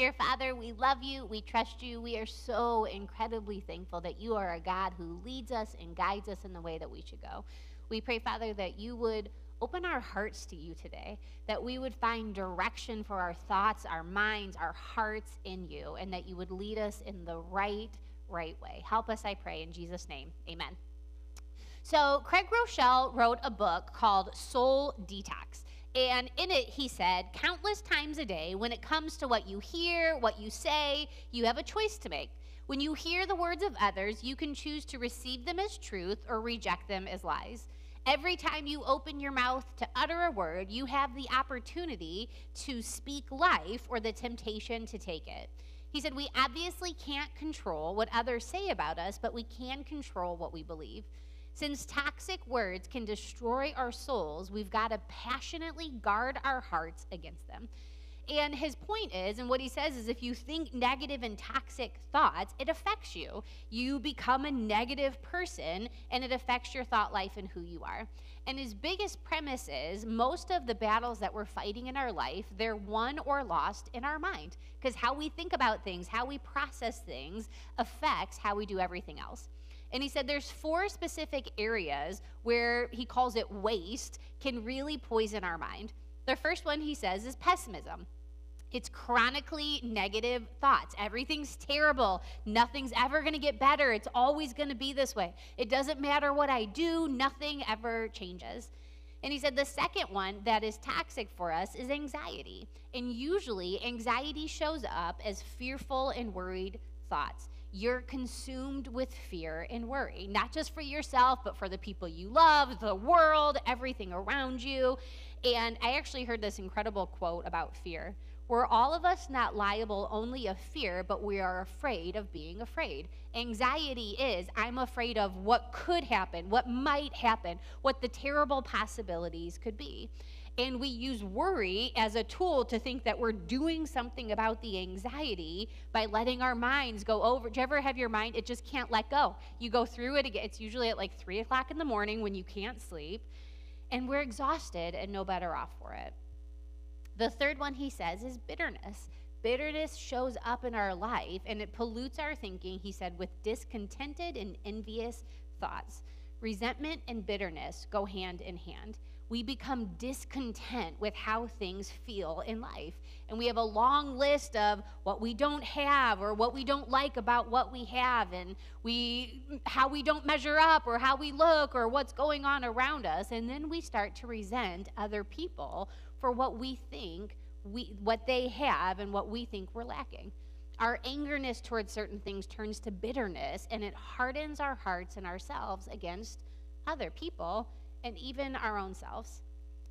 Dear Father, we love you. We trust you. We are so incredibly thankful that you are a God who leads us and guides us in the way that we should go. We pray, Father, that you would open our hearts to you today, that we would find direction for our thoughts, our minds, our hearts in you, and that you would lead us in the right, right way. Help us, I pray, in Jesus' name. Amen. So, Craig Groeschel wrote a book called Soul Detox. And in it, he said, countless times a day, when it comes to what you hear, what you say, you have a choice to make. When you hear the words of others, you can choose to receive them as truth or reject them as lies. Every time you open your mouth to utter a word, you have the opportunity to speak life or the temptation to take it. He said, We obviously can't control what others say about us, but we can control what we believe. Since toxic words can destroy our souls, we've got to passionately guard our hearts against them. And his point is, and what he says is, if you think negative and toxic thoughts, it affects you. You become a negative person, and it affects your thought life and who you are. And his biggest premise is most of the battles that we're fighting in our life, they're won or lost in our mind. Because how we think about things, how we process things, affects how we do everything else. And he said there's four specific areas where he calls it waste can really poison our mind. The first one he says is pessimism. It's chronically negative thoughts. Everything's terrible. Nothing's ever going to get better. It's always going to be this way. It doesn't matter what I do, nothing ever changes. And he said the second one that is toxic for us is anxiety. And usually, anxiety shows up as fearful and worried thoughts you're consumed with fear and worry, not just for yourself, but for the people you love, the world, everything around you. And I actually heard this incredible quote about fear. We're all of us not liable only of fear, but we are afraid of being afraid. Anxiety is I'm afraid of what could happen, what might happen, what the terrible possibilities could be and we use worry as a tool to think that we're doing something about the anxiety by letting our minds go over. Do you ever have your mind, it just can't let go? You go through it again. It's usually at like three o'clock in the morning when you can't sleep, and we're exhausted and no better off for it. The third one he says is bitterness. Bitterness shows up in our life and it pollutes our thinking, he said, with discontented and envious thoughts. Resentment and bitterness go hand in hand we become discontent with how things feel in life. And we have a long list of what we don't have or what we don't like about what we have and we how we don't measure up or how we look or what's going on around us and then we start to resent other people for what we think we what they have and what we think we're lacking. Our angerness towards certain things turns to bitterness and it hardens our hearts and ourselves against other people and even our own selves.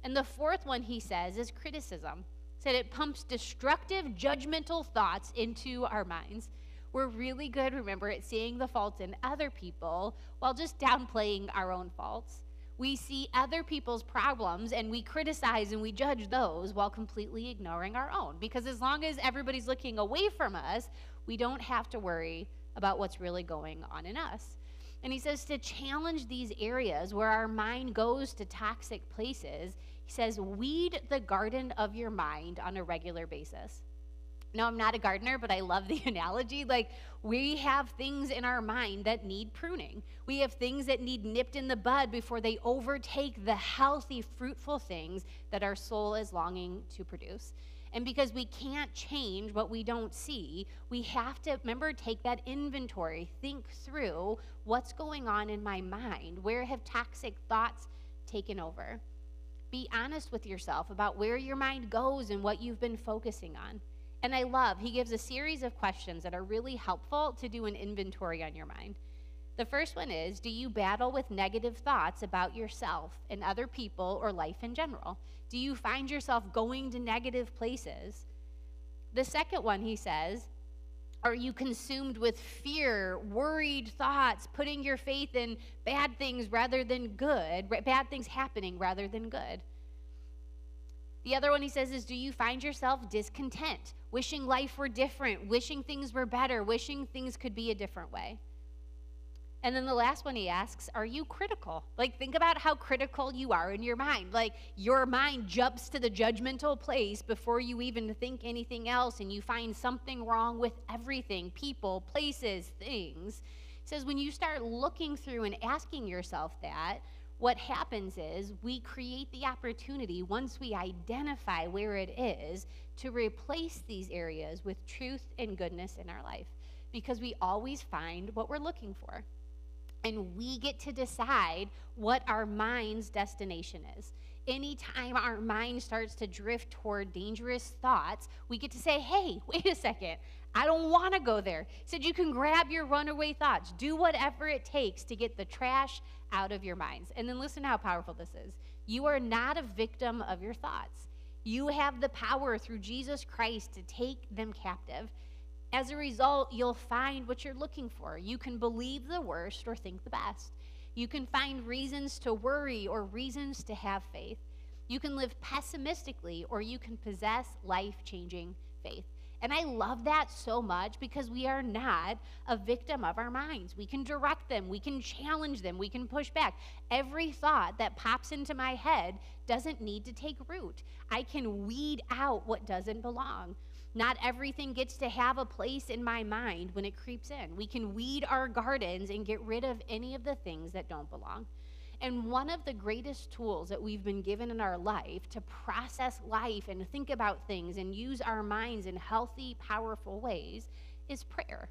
And the fourth one he says is criticism. Said it pumps destructive, judgmental thoughts into our minds. We're really good, remember, at seeing the faults in other people while just downplaying our own faults. We see other people's problems and we criticize and we judge those while completely ignoring our own. Because as long as everybody's looking away from us, we don't have to worry about what's really going on in us. And he says to challenge these areas where our mind goes to toxic places, he says, weed the garden of your mind on a regular basis. Now, I'm not a gardener, but I love the analogy. Like, we have things in our mind that need pruning. We have things that need nipped in the bud before they overtake the healthy, fruitful things that our soul is longing to produce. And because we can't change what we don't see, we have to, remember, take that inventory, think through what's going on in my mind. Where have toxic thoughts taken over? Be honest with yourself about where your mind goes and what you've been focusing on. And I love, he gives a series of questions that are really helpful to do an inventory on your mind. The first one is Do you battle with negative thoughts about yourself and other people or life in general? Do you find yourself going to negative places? The second one, he says, Are you consumed with fear, worried thoughts, putting your faith in bad things rather than good, bad things happening rather than good? The other one he says is Do you find yourself discontent, wishing life were different, wishing things were better, wishing things could be a different way? And then the last one he asks, Are you critical? Like, think about how critical you are in your mind. Like, your mind jumps to the judgmental place before you even think anything else, and you find something wrong with everything people, places, things. He says, When you start looking through and asking yourself that, what happens is we create the opportunity, once we identify where it is, to replace these areas with truth and goodness in our life because we always find what we're looking for. And we get to decide what our mind's destination is. Anytime our mind starts to drift toward dangerous thoughts, we get to say, hey, wait a second, I don't want to go there. He said you can grab your runaway thoughts, do whatever it takes to get the trash out of your minds. And then listen how powerful this is. You are not a victim of your thoughts. You have the power through Jesus Christ to take them captive. As a result, you'll find what you're looking for. You can believe the worst or think the best. You can find reasons to worry or reasons to have faith. You can live pessimistically or you can possess life changing faith. And I love that so much because we are not a victim of our minds. We can direct them, we can challenge them, we can push back. Every thought that pops into my head doesn't need to take root. I can weed out what doesn't belong. Not everything gets to have a place in my mind when it creeps in. We can weed our gardens and get rid of any of the things that don't belong. And one of the greatest tools that we've been given in our life to process life and think about things and use our minds in healthy, powerful ways is prayer.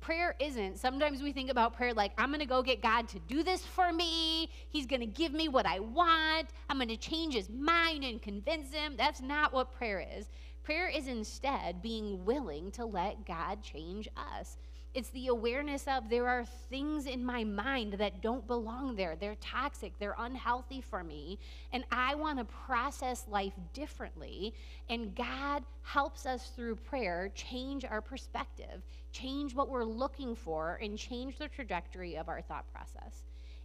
Prayer isn't, sometimes we think about prayer like, I'm going to go get God to do this for me. He's going to give me what I want. I'm going to change his mind and convince him. That's not what prayer is. Prayer is instead being willing to let God change us. It's the awareness of there are things in my mind that don't belong there. They're toxic, they're unhealthy for me, and I want to process life differently. And God helps us through prayer change our perspective, change what we're looking for, and change the trajectory of our thought process.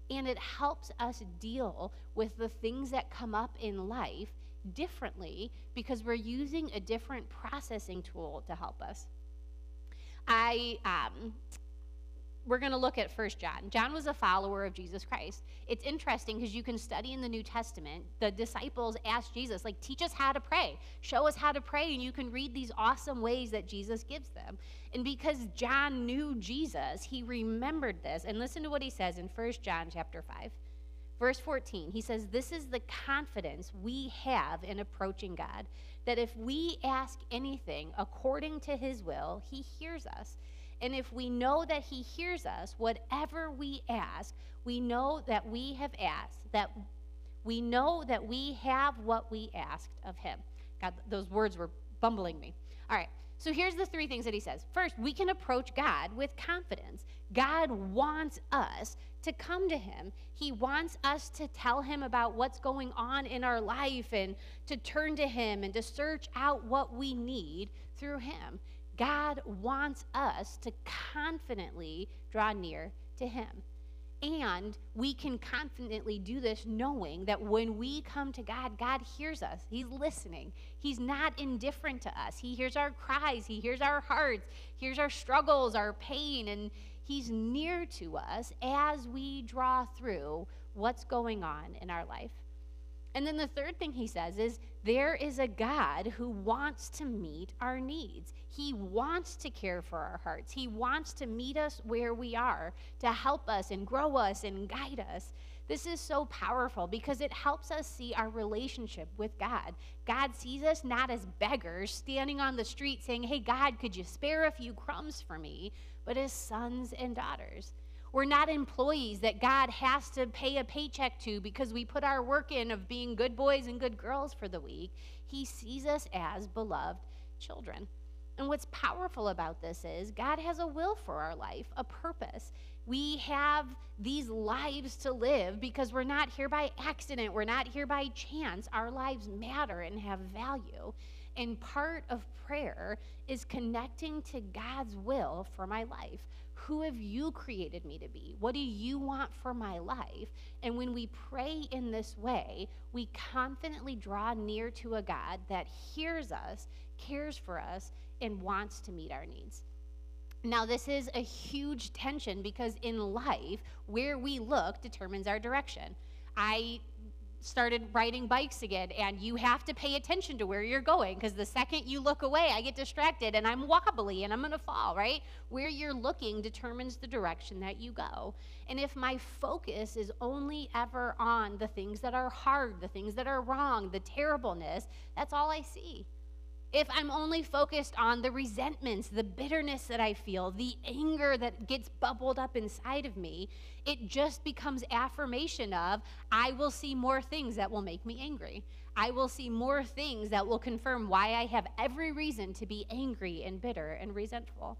And it helps us deal with the things that come up in life differently because we're using a different processing tool to help us. I um, we're going to look at First John. John was a follower of Jesus Christ. It's interesting because you can study in the New Testament. The disciples asked Jesus, like, teach us how to pray, show us how to pray, and you can read these awesome ways that Jesus gives them. And because John knew Jesus, he remembered this. And listen to what he says in First John chapter 5. Verse 14, he says, This is the confidence we have in approaching God, that if we ask anything according to his will, he hears us. And if we know that he hears us, whatever we ask, we know that we have asked, that we know that we have what we asked of him. God, those words were bumbling me. All right. So here's the three things that he says. First, we can approach God with confidence. God wants us to come to him. He wants us to tell him about what's going on in our life and to turn to him and to search out what we need through him. God wants us to confidently draw near to him. And we can confidently do this knowing that when we come to God, God hears us. He's listening. He's not indifferent to us. He hears our cries, He hears our hearts, He hears our struggles, our pain, and He's near to us as we draw through what's going on in our life. And then the third thing he says is there is a God who wants to meet our needs. He wants to care for our hearts. He wants to meet us where we are, to help us and grow us and guide us. This is so powerful because it helps us see our relationship with God. God sees us not as beggars standing on the street saying, Hey, God, could you spare a few crumbs for me? but as sons and daughters. We're not employees that God has to pay a paycheck to because we put our work in of being good boys and good girls for the week. He sees us as beloved children. And what's powerful about this is God has a will for our life, a purpose. We have these lives to live because we're not here by accident, we're not here by chance. Our lives matter and have value. And part of prayer is connecting to God's will for my life. Who have you created me to be? What do you want for my life? And when we pray in this way, we confidently draw near to a God that hears us, cares for us, and wants to meet our needs. Now, this is a huge tension because in life, where we look determines our direction. I started riding bikes again, and you have to pay attention to where you're going because the second you look away, I get distracted and I'm wobbly and I'm gonna fall, right? Where you're looking determines the direction that you go. And if my focus is only ever on the things that are hard, the things that are wrong, the terribleness, that's all I see if I'm only focused on the resentments, the bitterness that I feel, the anger that gets bubbled up inside of me, it just becomes affirmation of I will see more things that will make me angry. I will see more things that will confirm why I have every reason to be angry and bitter and resentful.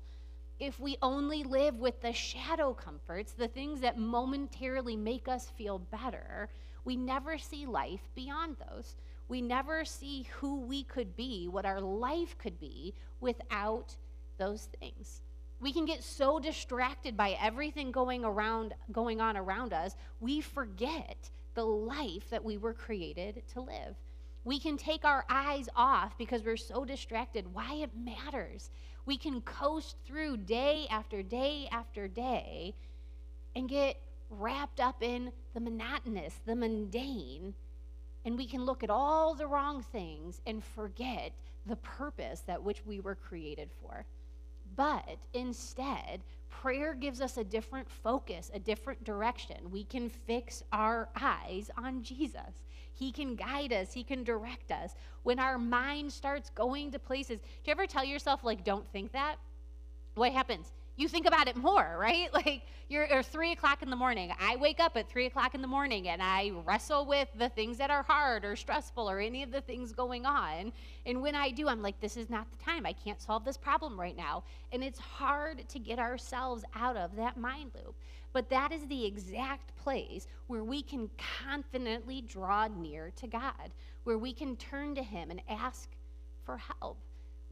If we only live with the shadow comforts, the things that momentarily make us feel better, we never see life beyond those we never see who we could be, what our life could be without those things. We can get so distracted by everything going around going on around us, we forget the life that we were created to live. We can take our eyes off because we're so distracted why it matters. We can coast through day after day after day and get wrapped up in the monotonous, the mundane, and we can look at all the wrong things and forget the purpose that which we were created for. But instead, prayer gives us a different focus, a different direction. We can fix our eyes on Jesus. He can guide us, He can direct us. When our mind starts going to places, do you ever tell yourself, like, don't think that? What happens? You think about it more, right? Like you're or three o'clock in the morning. I wake up at three o'clock in the morning and I wrestle with the things that are hard or stressful or any of the things going on. And when I do, I'm like, this is not the time. I can't solve this problem right now. And it's hard to get ourselves out of that mind loop. But that is the exact place where we can confidently draw near to God, where we can turn to Him and ask for help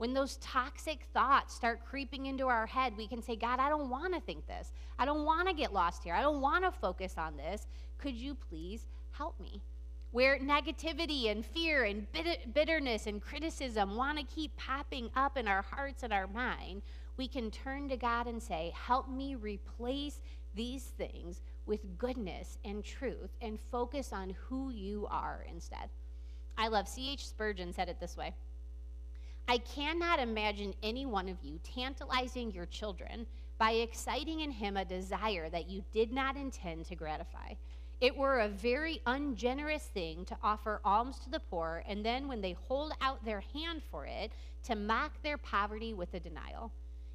when those toxic thoughts start creeping into our head, we can say, God, I don't want to think this. I don't want to get lost here. I don't want to focus on this. Could you please help me? Where negativity and fear and bitterness and criticism want to keep popping up in our hearts and our mind, we can turn to God and say, Help me replace these things with goodness and truth and focus on who you are instead. I love C.H. Spurgeon said it this way. I cannot imagine any one of you tantalizing your children by exciting in him a desire that you did not intend to gratify. It were a very ungenerous thing to offer alms to the poor, and then when they hold out their hand for it, to mock their poverty with a denial.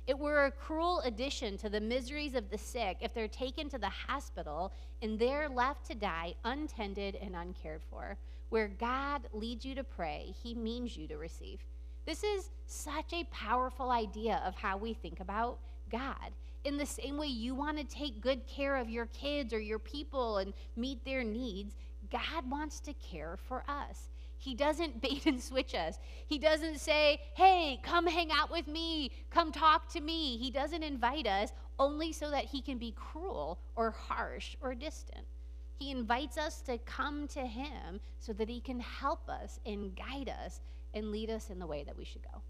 It were a cruel addition to the miseries of the sick if they're taken to the hospital and there left to die untended and uncared for. Where God leads you to pray, he means you to receive. This is such a powerful idea of how we think about God. In the same way you want to take good care of your kids or your people and meet their needs, God wants to care for us. He doesn't bait and switch us. He doesn't say, hey, come hang out with me, come talk to me. He doesn't invite us only so that he can be cruel or harsh or distant. He invites us to come to him so that he can help us and guide us and lead us in the way that we should go.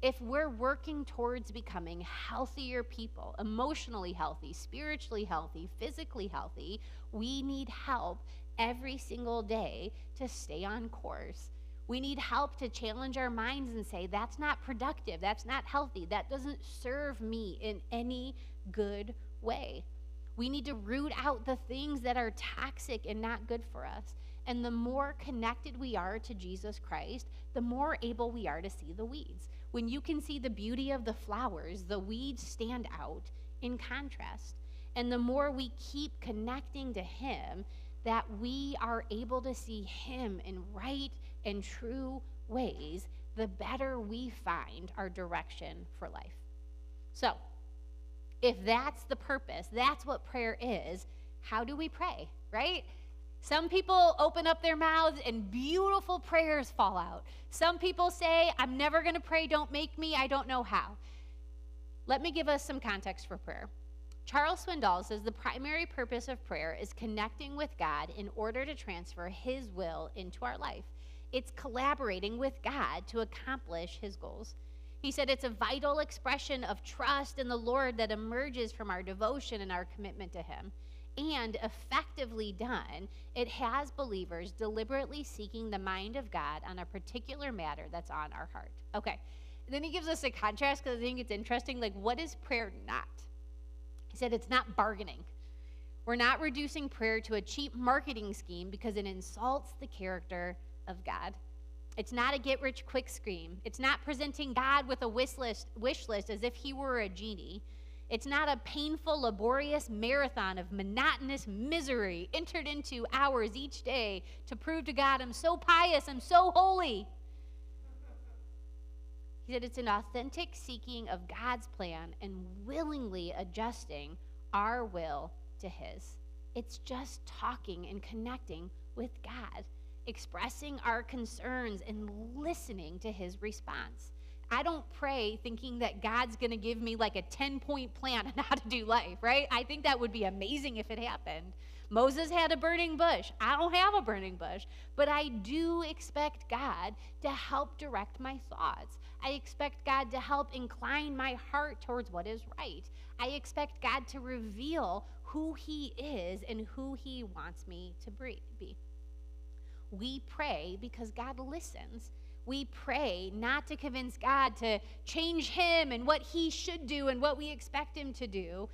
If we're working towards becoming healthier people, emotionally healthy, spiritually healthy, physically healthy, we need help every single day to stay on course. We need help to challenge our minds and say, that's not productive, that's not healthy, that doesn't serve me in any good way. We need to root out the things that are toxic and not good for us. And the more connected we are to Jesus Christ, the more able we are to see the weeds. When you can see the beauty of the flowers, the weeds stand out in contrast. And the more we keep connecting to Him, that we are able to see Him in right and true ways, the better we find our direction for life. So, if that's the purpose, that's what prayer is, how do we pray, right? Some people open up their mouths and beautiful prayers fall out. Some people say, I'm never going to pray, don't make me, I don't know how. Let me give us some context for prayer. Charles Swindoll says the primary purpose of prayer is connecting with God in order to transfer His will into our life. It's collaborating with God to accomplish His goals. He said it's a vital expression of trust in the Lord that emerges from our devotion and our commitment to Him. And effectively done, it has believers deliberately seeking the mind of God on a particular matter that's on our heart. Okay, then he gives us a contrast because I think it's interesting. Like, what is prayer not? He said it's not bargaining. We're not reducing prayer to a cheap marketing scheme because it insults the character of God. It's not a get rich quick scheme. It's not presenting God with a wish list, wish list as if he were a genie. It's not a painful, laborious marathon of monotonous misery entered into hours each day to prove to God, I'm so pious, I'm so holy. He said it's an authentic seeking of God's plan and willingly adjusting our will to His. It's just talking and connecting with God, expressing our concerns and listening to His response. I don't pray thinking that God's going to give me like a 10 point plan on how to do life, right? I think that would be amazing if it happened. Moses had a burning bush. I don't have a burning bush, but I do expect God to help direct my thoughts. I expect God to help incline my heart towards what is right. I expect God to reveal who He is and who He wants me to be. We pray because God listens we pray not to convince God to change him and what he should do and what we expect him to do,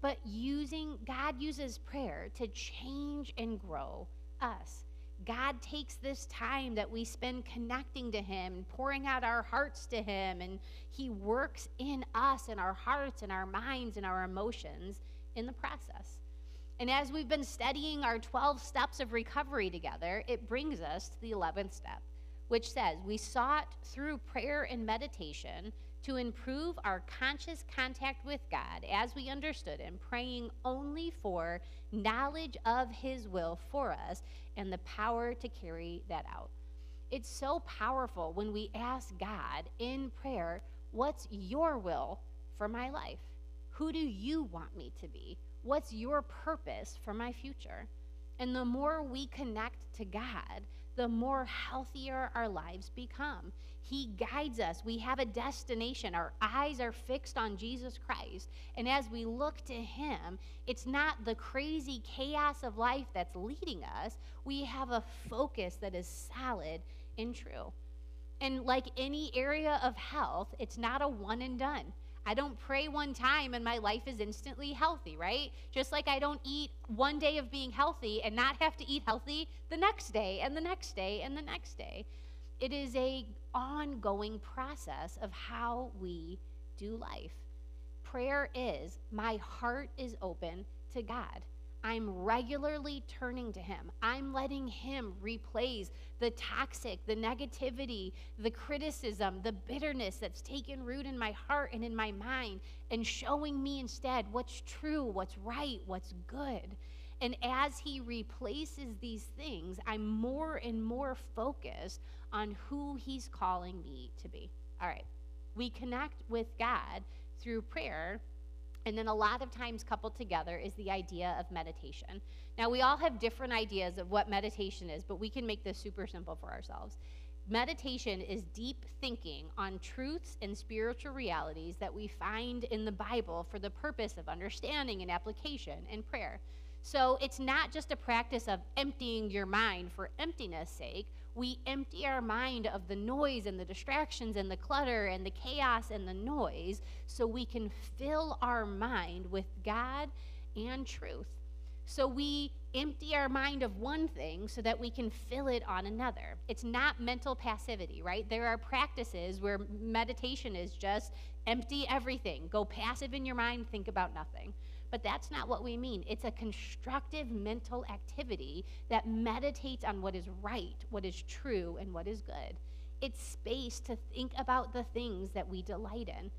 but using God uses prayer to change and grow us. God takes this time that we spend connecting to Him and pouring out our hearts to Him, and He works in us, in our hearts, and our minds, and our emotions in the process. And as we've been studying our 12 steps of recovery together, it brings us to the 11th step which says, We sought through prayer and meditation to improve our conscious contact with God as we understood Him, praying only for knowledge of His will for us and the power to carry that out. It's so powerful when we ask God in prayer, What's your will for my life? Who do you want me to be? What's your purpose for my future? And the more we connect to God, the more healthier our lives become. He guides us. We have a destination. Our eyes are fixed on Jesus Christ. And as we look to Him, it's not the crazy chaos of life that's leading us. We have a focus that is solid and true. And like any area of health, it's not a one and done. I don't pray one time and my life is instantly healthy, right? Just like I don't eat one day of being healthy and not have to eat healthy the next day and the next day and the next day. It is a ongoing process of how we do life. Prayer is my heart is open to God. I'm regularly turning to Him. I'm letting Him replace the toxic, the negativity, the criticism, the bitterness that's taken root in my heart and in my mind, and showing me instead what's true, what's right, what's good. And as He replaces these things, I'm more and more focused on who He's calling me to be. All right. We connect with God through prayer and then a lot of times coupled together is the idea of meditation. Now, we all have different ideas of what meditation is, but we can make this super simple for ourselves. Meditation is deep thinking on truths and spiritual realities that we find in the Bible for the purpose of understanding and application and prayer. So it's not just a practice of emptying your mind for emptiness sake, we empty our mind of the noise and the distractions and the clutter and the chaos and the noise so we can fill our mind with God and truth. So we empty our mind of one thing so that we can fill it on another. It's not mental passivity, right? There are practices where meditation is just empty everything, go passive in your mind, think about nothing. But that's not what we mean. It's a constructive mental activity that meditates on what is right, what is true, and what is good. It's space to think about the things that we delight in.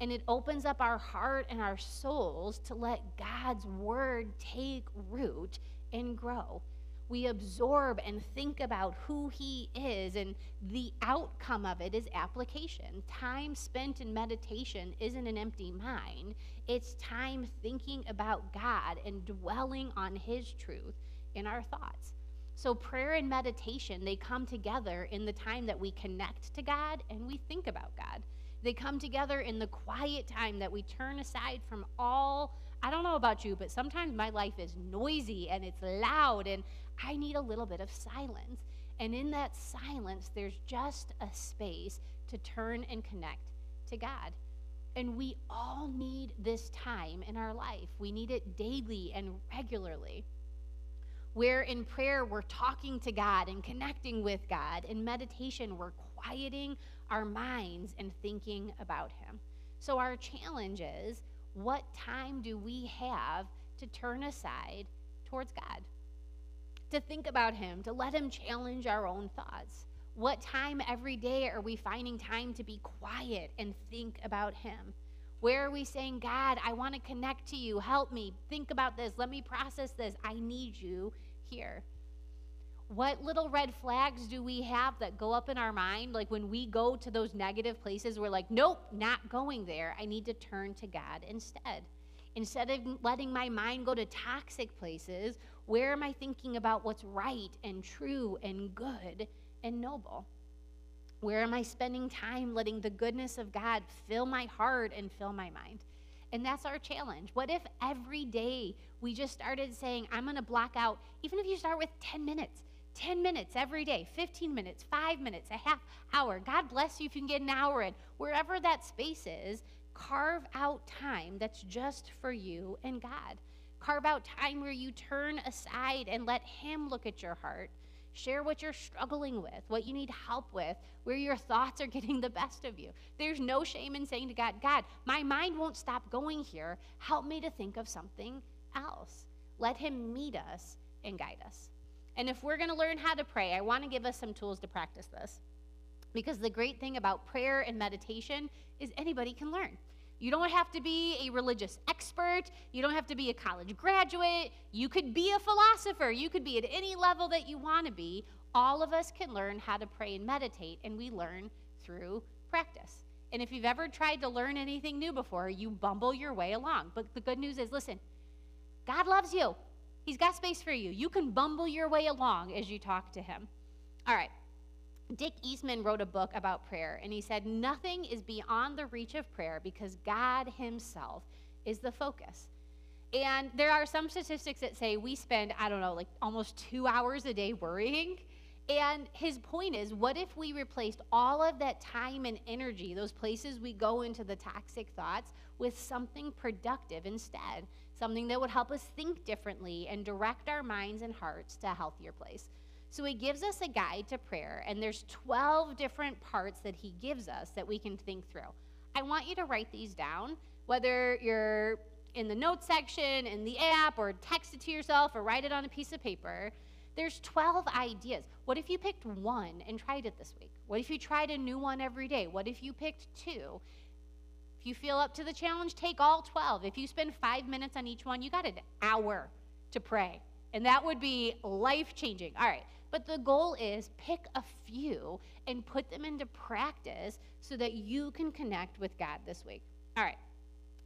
And it opens up our heart and our souls to let God's word take root and grow we absorb and think about who He is, and the outcome of it is application. Time spent in meditation isn't an empty mind, it's time thinking about God and dwelling on His truth in our thoughts. So, prayer and meditation, they come together in the time that we connect to God and we think about God. They come together in the quiet time that we turn aside from all. I don't know about you, but sometimes my life is noisy and it's loud, and I need a little bit of silence. And in that silence, there's just a space to turn and connect to God. And we all need this time in our life. We need it daily and regularly. Where in prayer, we're talking to God and connecting with God. In meditation, we're quieting our minds and thinking about Him. So, our challenge is what time do we have to turn aside towards God? To think about Him, to let Him challenge our own thoughts. What time every day are we finding time to be quiet and think about Him? Where are we saying, God, I want to connect to you. Help me. Think about this. Let me process this. I need you here. What little red flags do we have that go up in our mind? Like when we go to those negative places, we're like, nope, not going there. I need to turn to God instead. Instead of letting my mind go to toxic places, where am I thinking about what's right and true and good and noble? Where am I spending time letting the goodness of God fill my heart and fill my mind? And that's our challenge. What if every day we just started saying, I'm going to block out, even if you start with 10 minutes, 10 minutes every day, 15 minutes, five minutes, a half hour. God bless you if you can get an hour in. Wherever that space is, carve out time that's just for you and God. Carve out time where you turn aside and let Him look at your heart Share what you're struggling with, what you need help with, where your thoughts are getting the best of you. There's no shame in saying to God, God, my mind won't stop going here. Help me to think of something else. Let Him meet us and guide us. And if we're going to learn how to pray, I want to give us some tools to practice this. Because the great thing about prayer and meditation is anybody can learn. You don't have to be a religious expert. You don't have to be a college graduate. You could be a philosopher. You could be at any level that you want to be. All of us can learn how to pray and meditate, and we learn through practice. And if you've ever tried to learn anything new before, you bumble your way along. But the good news is listen, God loves you. He's got space for you. You can bumble your way along as you talk to Him. All right, Dick Eastman wrote a book about prayer, and he said, Nothing is beyond the reach of prayer because God Himself is the focus. And there are some statistics that say we spend, I don't know, like almost two hours a day worrying. And his point is, what if we replaced all of that time and energy, those places we go into the toxic thoughts, with something productive instead? Something that would help us think differently and direct our minds and hearts to a healthier place. So he gives us a guide to prayer, and there's 12 different parts that he gives us that we can think through. I want you to write these down, whether you're in the notes section, in the app, or text it to yourself, or write it on a piece of paper. There's 12 ideas. What if you picked one and tried it this week? What if you tried a new one every day? What if you picked two? If you feel up to the challenge, take all 12. If you spend five minutes on each one, you got an hour to pray. And that would be life changing. All right. But the goal is pick a few and put them into practice so that you can connect with God this week. All right,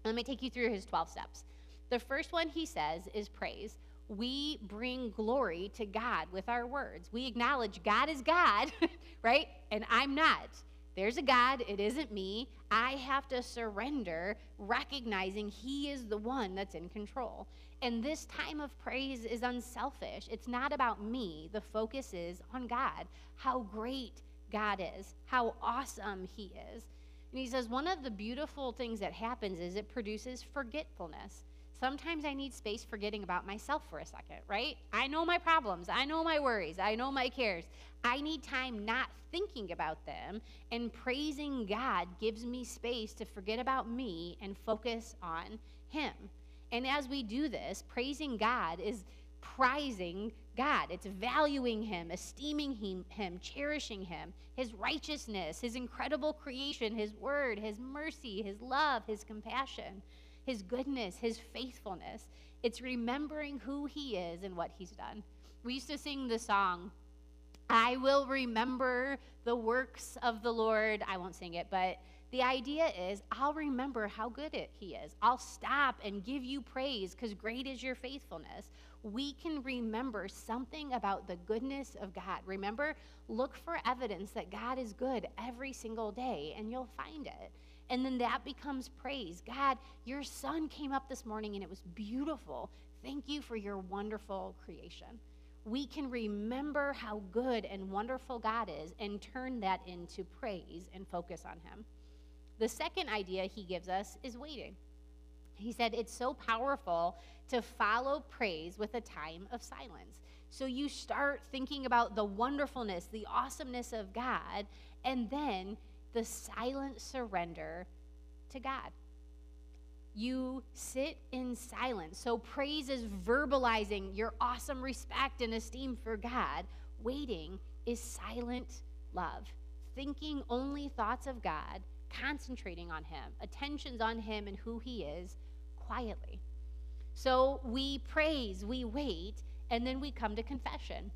let me take you through his 12 steps. The first one he says is praise. We bring glory to God with our words. We acknowledge God is God, right? And I'm not. There's a God, it isn't me. I have to surrender, recognizing He is the one that's in control. And this time of praise is unselfish. It's not about me. The focus is on God, how great God is, how awesome He is. And he says one of the beautiful things that happens is it produces forgetfulness. Sometimes I need space forgetting about myself for a second, right? I know my problems. I know my worries. I know my cares. I need time not thinking about them, and praising God gives me space to forget about me and focus on Him. And as we do this, praising God is prizing God. It's valuing Him, esteeming him, him, cherishing Him, His righteousness, His incredible creation, His word, His mercy, His love, His compassion, His goodness, His faithfulness. It's remembering who He is and what He's done. We used to sing the song, I will remember the works of the Lord. I won't sing it, but the idea is, I'll remember how good it, He is. I'll stop and give you praise because great is your faithfulness. We can remember something about the goodness of God. Remember, look for evidence that God is good every single day, and you'll find it. And then that becomes praise. God, your sun came up this morning and it was beautiful. Thank you for your wonderful creation. We can remember how good and wonderful God is and turn that into praise and focus on Him. The second idea he gives us is waiting. He said it's so powerful to follow praise with a time of silence. So you start thinking about the wonderfulness, the awesomeness of God, and then the silent surrender to God. You sit in silence. So praise is verbalizing your awesome respect and esteem for God. Waiting is silent love, thinking only thoughts of God concentrating on Him, attention's on Him and who He is quietly. So we praise, we wait, and then we come to confession.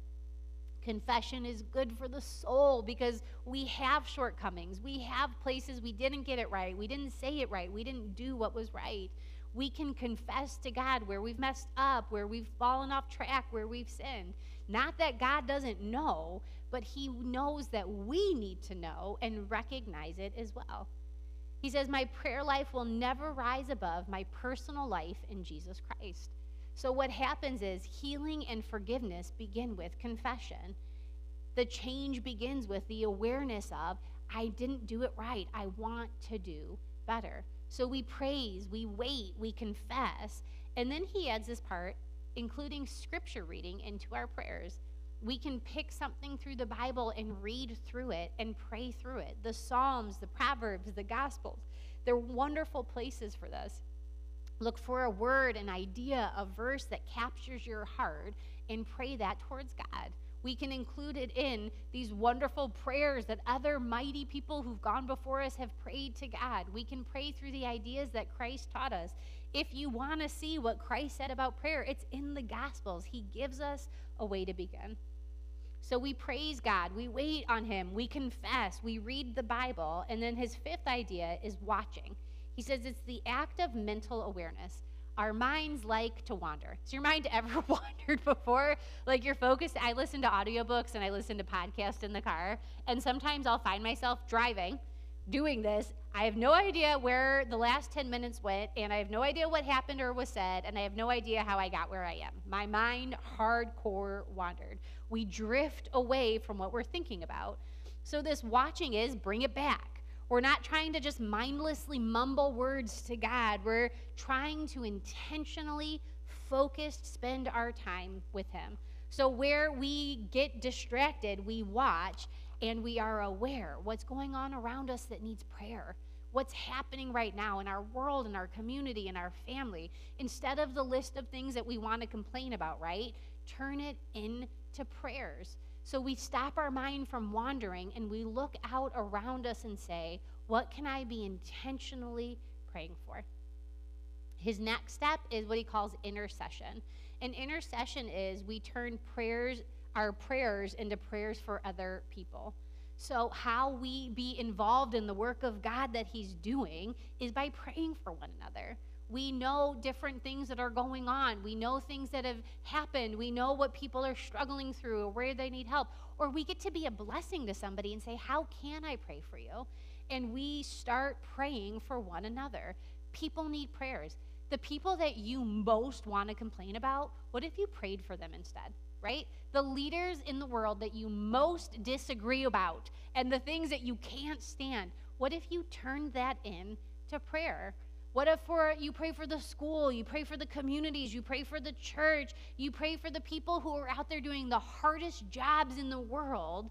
Confession is good for the soul because we have shortcomings. We have places we didn't get it right. We didn't say it right. We didn't do what was right. We can confess to God where we've messed up, where we've fallen off track, where we've sinned. Not that God doesn't know, but He knows that we need to know and recognize it as well. He says, My prayer life will never rise above my personal life in Jesus Christ. So, what happens is healing and forgiveness begin with confession. The change begins with the awareness of, I didn't do it right. I want to do better. So, we praise, we wait, we confess. And then he adds this part, including scripture reading into our prayers we can pick something through the Bible and read through it and pray through it. The Psalms, the Proverbs, the Gospels, they're wonderful places for this. Look for a word, an idea, a verse that captures your heart and pray that towards God. We can include it in these wonderful prayers that other mighty people who've gone before us have prayed to God. We can pray through the ideas that Christ taught us. If you want to see what Christ said about prayer, it's in the Gospels. He gives us a way to begin. So we praise God, we wait on Him, we confess, we read the Bible. And then his fifth idea is watching. He says it's the act of mental awareness. Our minds like to wander. Has your mind ever wandered before? Like you're focused. I listen to audiobooks and I listen to podcasts in the car. And sometimes I'll find myself driving doing this. I have no idea where the last 10 minutes went, and I have no idea what happened or was said, and I have no idea how I got where I am. My mind hardcore wandered. We drift away from what we're thinking about. So, this watching is bring it back. We're not trying to just mindlessly mumble words to God. We're trying to intentionally focused spend our time with Him. So, where we get distracted, we watch and we are aware what's going on around us that needs prayer what's happening right now in our world in our community in our family. Instead of the list of things that we want to complain about right turn it into prayers. So we stop our mind from wandering and we look out around us and say what can i be intentionally praying for? His next step is what he calls intercession. And intercession is we turn prayers our prayers into prayers for other people. So, how we be involved in the work of God that He's doing is by praying for one another. We know different things that are going on. We know things that have happened. We know what people are struggling through or where they need help. Or we get to be a blessing to somebody and say, How can I pray for you? And we start praying for one another. People need prayers. The people that you most want to complain about, what if you prayed for them instead? Right? The leaders in the world that you most disagree about and the things that you can't stand. What if you turned that in to prayer? What if for you pray for the school, you pray for the communities, you pray for the church, you pray for the people who are out there doing the hardest jobs in the world?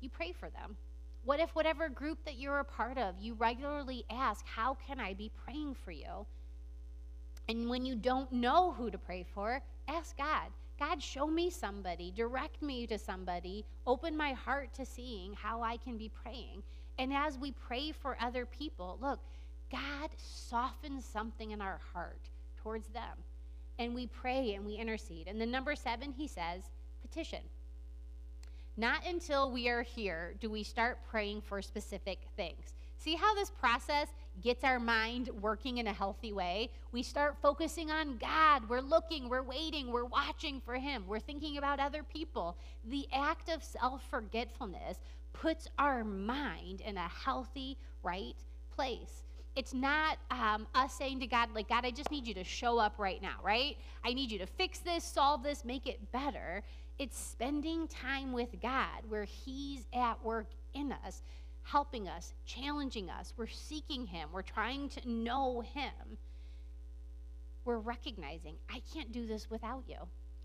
You pray for them. What if whatever group that you're a part of, you regularly ask, "How can I be praying for you?" And when you don't know who to pray for, ask God. God, show me somebody, direct me to somebody, open my heart to seeing how I can be praying. And as we pray for other people, look, God softens something in our heart towards them. And we pray and we intercede. And then number seven, he says, petition. Not until we are here do we start praying for specific things. See how this process gets our mind working in a healthy way? We start focusing on God. We're looking, we're waiting, we're watching for Him, we're thinking about other people. The act of self forgetfulness puts our mind in a healthy, right place. It's not um, us saying to God, like, God, I just need you to show up right now, right? I need you to fix this, solve this, make it better. It's spending time with God where He's at work in us, helping us, challenging us. We're seeking Him, we're trying to know Him. We're recognizing, I can't do this without you.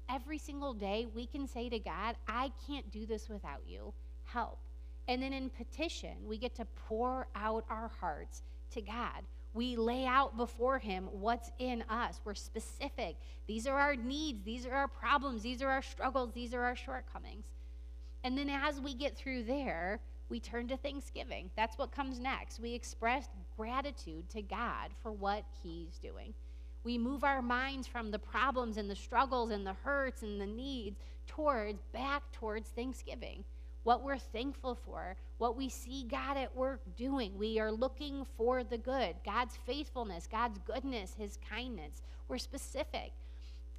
Every single day, we can say to God, I can't do this without you. Help. And then in petition, we get to pour out our hearts to God. We lay out before Him what's in us. We're specific. These are our needs. These are our problems. These are our struggles. These are our shortcomings. And then as we get through there, we turn to thanksgiving. That's what comes next. We express gratitude to God for what He's doing. We move our minds from the problems and the struggles and the hurts and the needs towards back towards thanksgiving what we're thankful for, what we see God at work doing. We are looking for the good, God's faithfulness, God's goodness, His kindness. We're specific.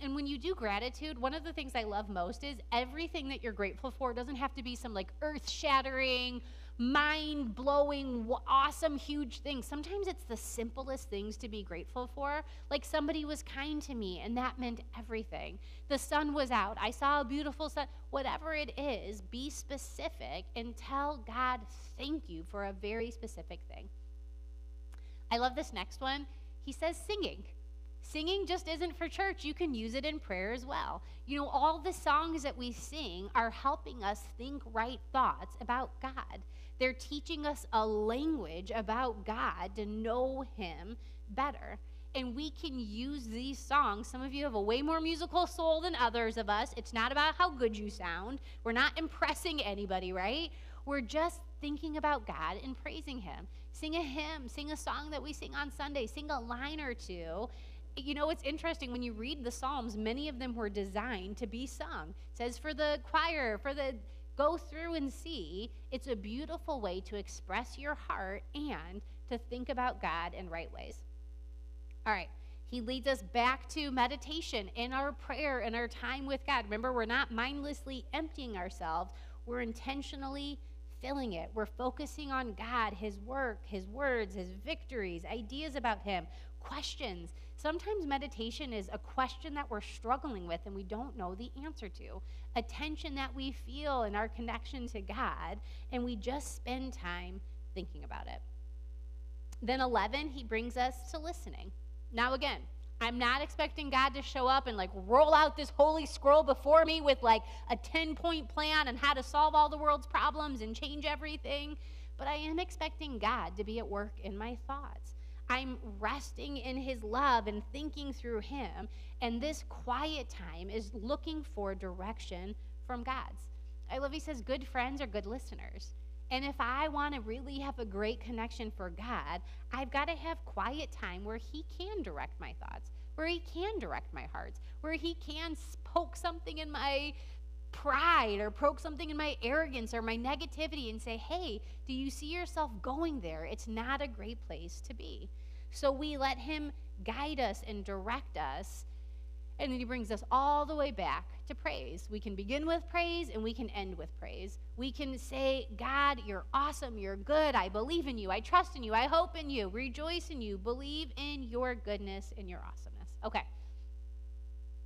And when you do gratitude, one of the things I love most is everything that you're grateful for doesn't have to be some like earth shattering, mind blowing, awesome, huge things. Sometimes it's the simplest things to be grateful for. Like somebody was kind to me, and that meant everything. The sun was out. I saw a beautiful sun. Whatever it is, be specific and tell God thank you for a very specific thing. I love this next one. He says singing. Singing just isn't for church. You can use it in prayer as well. You know, all the songs that we sing are helping us think right thoughts about God. They're teaching us a language about God to know Him better. And we can use these songs. Some of you have a way more musical soul than others of us. It's not about how good you sound. We're not impressing anybody, right? We're just thinking about God and praising Him. Sing a hymn, sing a song that we sing on Sunday, sing a line or two. You know, it's interesting when you read the Psalms, many of them were designed to be sung. It says for the choir, for the Go through and see. It's a beautiful way to express your heart and to think about God in right ways. All right. He leads us back to meditation in our prayer and our time with God. Remember, we're not mindlessly emptying ourselves, we're intentionally filling it. We're focusing on God, His work, His words, His victories, ideas about Him, questions. Sometimes meditation is a question that we're struggling with and we don't know the answer to, a tension that we feel in our connection to God, and we just spend time thinking about it. Then 11, he brings us to listening. Now, again, I'm not expecting God to show up and like roll out this holy scroll before me with like a 10 point plan on how to solve all the world's problems and change everything. But I am expecting God to be at work in my thoughts. I'm resting in his love and thinking through him. And this quiet time is looking for direction from God's. I love he says, good friends are good listeners. And if I want to really have a great connection for God, I've got to have quiet time where He can direct my thoughts, where He can direct my hearts, where He can poke something in my pride or poke something in my arrogance or my negativity and say, hey, do you see yourself going there? It's not a great place to be. So we let Him guide us and direct us. And then He brings us all the way back to praise. We can begin with praise and we can end with praise. We can say, God, you're awesome. You're good. I believe in you. I trust in you. I hope in you. Rejoice in you. Believe in your goodness and your awesomeness. Okay.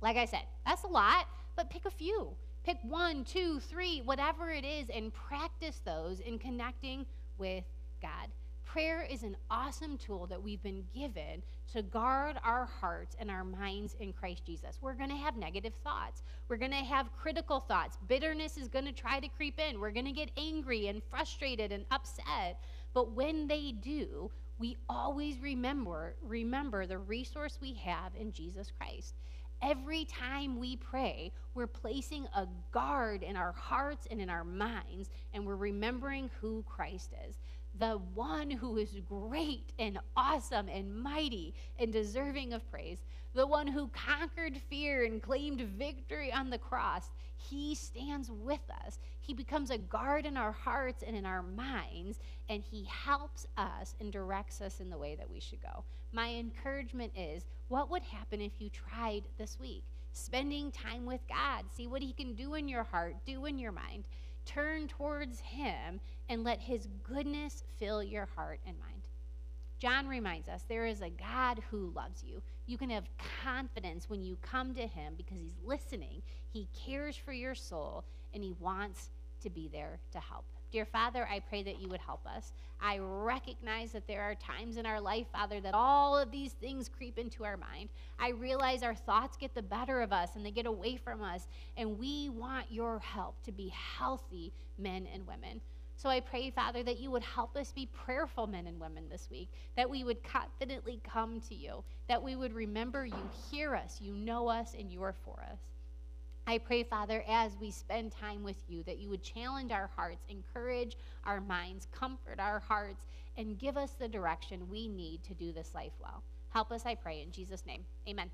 Like I said, that's a lot, but pick a few. Pick one, two, three, whatever it is, and practice those in connecting with God. Prayer is an awesome tool that we've been given to guard our hearts and our minds in Christ Jesus. We're going to have negative thoughts. We're going to have critical thoughts. Bitterness is going to try to creep in. We're going to get angry and frustrated and upset. But when they do, we always remember remember the resource we have in Jesus Christ. Every time we pray, we're placing a guard in our hearts and in our minds, and we're remembering who Christ is. The one who is great and awesome and mighty and deserving of praise, the one who conquered fear and claimed victory on the cross. He stands with us. He becomes a guard in our hearts and in our minds, and He helps us and directs us in the way that we should go. My encouragement is what would happen if you tried this week? Spending time with God, see what He can do in your heart, do in your mind. Turn towards Him and let His goodness fill your heart and mind. John reminds us there is a God who loves you. You can have confidence when you come to him because he's listening, he cares for your soul, and he wants to be there to help. Dear Father, I pray that you would help us. I recognize that there are times in our life, Father, that all of these things creep into our mind. I realize our thoughts get the better of us and they get away from us, and we want your help to be healthy men and women. So I pray, Father, that you would help us be prayerful men and women this week, that we would confidently come to you, that we would remember you hear us, you know us, and you are for us. I pray, Father, as we spend time with you, that you would challenge our hearts, encourage our minds, comfort our hearts, and give us the direction we need to do this life well. Help us, I pray, in Jesus' name. Amen.